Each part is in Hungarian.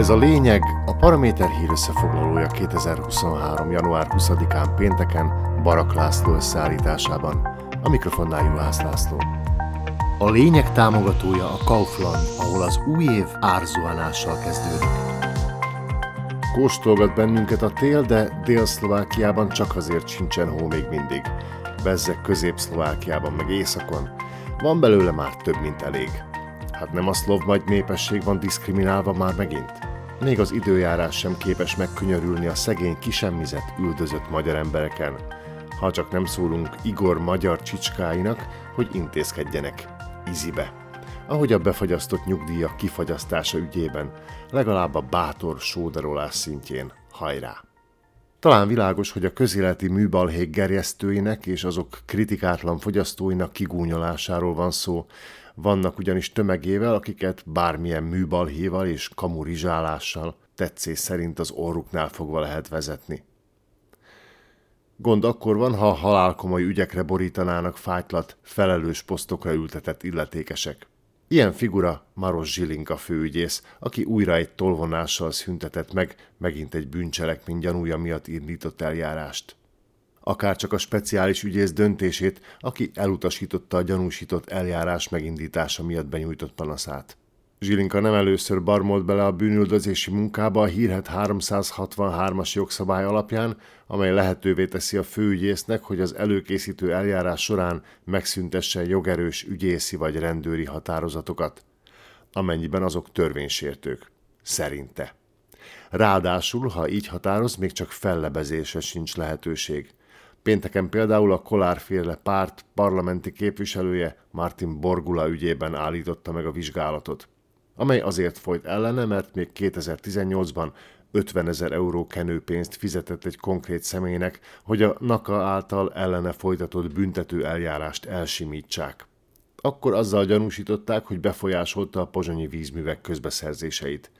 Ez a lényeg a Paraméter hír összefoglalója 2023. január 20-án pénteken Barak László összeállításában. A mikrofonnál Juhász László. A lényeg támogatója a Kaufland, ahol az új év árzuhanással kezdődik. Kóstolgat bennünket a tél, de Dél-Szlovákiában csak azért sincsen hó még mindig. Bezzek Közép-Szlovákiában meg északon. Van belőle már több, mint elég. Hát nem a szlov majd népesség van diszkriminálva már megint? Még az időjárás sem képes megkönyörülni a szegény kisemmizett, üldözött magyar embereken, ha csak nem szólunk Igor magyar csicskáinak, hogy intézkedjenek izibe. Ahogy a befagyasztott nyugdíjak kifagyasztása ügyében, legalább a bátor sódarolás szintjén hajrá! Talán világos, hogy a közéleti műbalhék gerjesztőinek és azok kritikátlan fogyasztóinak kigúnyolásáról van szó, vannak ugyanis tömegével, akiket bármilyen műbalhéval és kamurizsálással tetszés szerint az orruknál fogva lehet vezetni. Gond akkor van, ha halálkomoly ügyekre borítanának fájtlat, felelős posztokra ültetett illetékesek. Ilyen figura Maros Zsilinka főügyész, aki újra egy tolvonással szüntetett meg megint egy bűncselekmény gyanúja miatt indított eljárást. Akár csak a speciális ügyész döntését, aki elutasította a gyanúsított eljárás megindítása miatt benyújtott panaszát. Zsilinka nem először barmolt bele a bűnüldözési munkába a hírhet 363-as jogszabály alapján, amely lehetővé teszi a főügyésznek, hogy az előkészítő eljárás során megszüntesse jogerős ügyészi vagy rendőri határozatokat, amennyiben azok törvénysértők. Szerinte. Ráadásul, ha így határoz, még csak fellebezésre sincs lehetőség. Pénteken például a Kolárféle párt parlamenti képviselője Martin Borgula ügyében állította meg a vizsgálatot amely azért folyt ellene, mert még 2018-ban 50 ezer euró kenőpénzt fizetett egy konkrét személynek, hogy a NAKA által ellene folytatott büntető eljárást elsimítsák. Akkor azzal gyanúsították, hogy befolyásolta a pozsonyi vízművek közbeszerzéseit.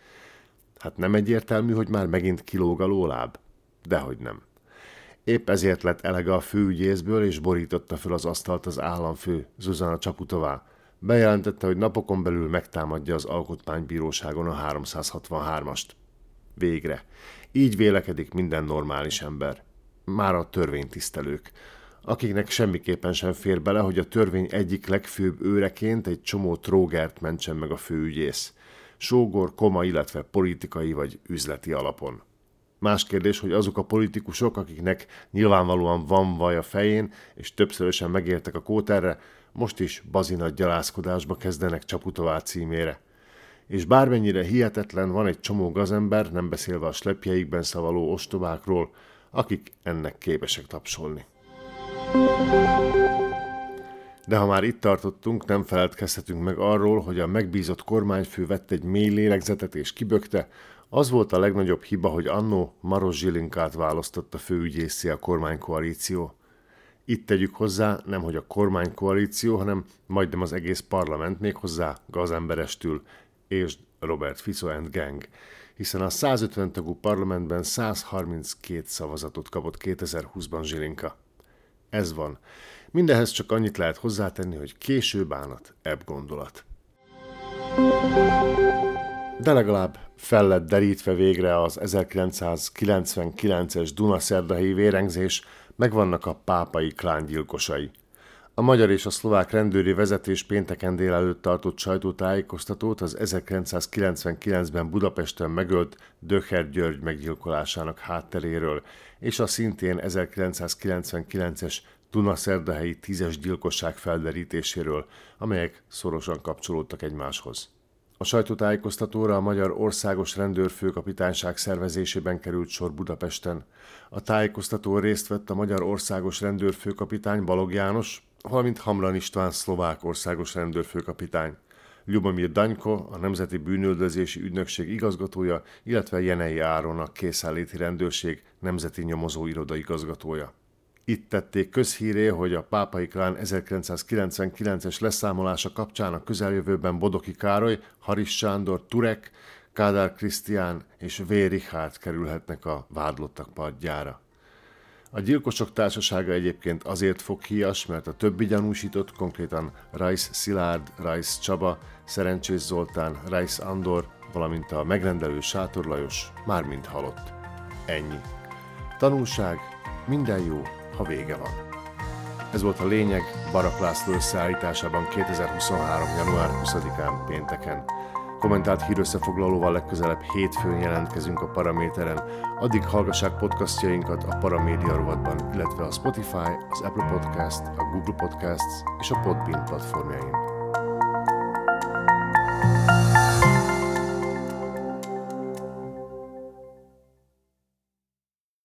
Hát nem egyértelmű, hogy már megint kilóg a lóláb? Dehogy nem. Épp ezért lett elege a főügyészből, és borította fel az asztalt az államfő Zuzana Csaputová, Bejelentette, hogy napokon belül megtámadja az alkotmánybíróságon a 363-ast. Végre. Így vélekedik minden normális ember. Már a törvénytisztelők akiknek semmiképpen sem fér bele, hogy a törvény egyik legfőbb őreként egy csomó trógert mentsen meg a főügyész. Sógor, koma, illetve politikai vagy üzleti alapon. Más kérdés, hogy azok a politikusok, akiknek nyilvánvalóan van vaj a fején, és többszörösen megértek a kóterre, most is bazinat gyalázkodásba kezdenek Csaputová címére. És bármennyire hihetetlen, van egy csomó gazember, nem beszélve a slepjeikben szavaló ostobákról, akik ennek képesek tapsolni. De ha már itt tartottunk, nem feledkezhetünk meg arról, hogy a megbízott kormányfő vett egy mély lélegzetet és kibökte, az volt a legnagyobb hiba, hogy annó Maros Zsilinkát választotta főügyészé a kormánykoalíció. Itt tegyük hozzá, nem hogy a kormánykoalíció, hanem majdnem az egész parlament még hozzá gazemberestül, és Robert Fico and Gang, hiszen a 150 tagú parlamentben 132 szavazatot kapott 2020-ban Zsilinka. Ez van. Mindehez csak annyit lehet hozzátenni, hogy késő bánat, ebb gondolat. De legalább fel lett derítve végre az 1999-es Dunaszerdai vérengzés, megvannak a pápai klángyilkosai. A magyar és a szlovák rendőri vezetés pénteken délelőtt tartott sajtótájékoztatót az 1999-ben Budapesten megölt Döcher György meggyilkolásának hátteréről, és a szintén 1999-es Dunaszerdahelyi tízes gyilkosság felderítéséről, amelyek szorosan kapcsolódtak egymáshoz. A sajtótájékoztatóra a Magyar Országos Rendőrfőkapitányság szervezésében került sor Budapesten. A tájékoztató részt vett a Magyar Országos Rendőrfőkapitány Balog János, valamint Hamran István szlovák országos rendőrfőkapitány. Ljubomir Danyko, a Nemzeti Bűnöldözési Ügynökség igazgatója, illetve Jenei Áron, a Készállíti Rendőrség Nemzeti Nyomozó Iroda igazgatója. Itt tették közhíré, hogy a pápai klán 1999-es leszámolása kapcsán a közeljövőben Bodoki Károly, Haris Sándor, Turek, Kádár Krisztián és V. Richard kerülhetnek a vádlottak padjára. A gyilkosok társasága egyébként azért fog híjas, mert a többi gyanúsított, konkrétan Rajsz Szilárd, Rajsz Csaba, Szerencsés Zoltán, Rajsz Andor, valamint a megrendelő Sátor Lajos már mind halott. Ennyi. Tanulság, minden jó, ha vége van. Ez volt a lényeg Barak László összeállításában 2023. január 20-án pénteken. Kommentált hírösszefoglalóval legközelebb hétfőn jelentkezünk a Paraméteren, addig hallgassák podcastjainkat a Paramédia rovatban, illetve a Spotify, az Apple Podcast, a Google Podcasts és a Podbean platformjain.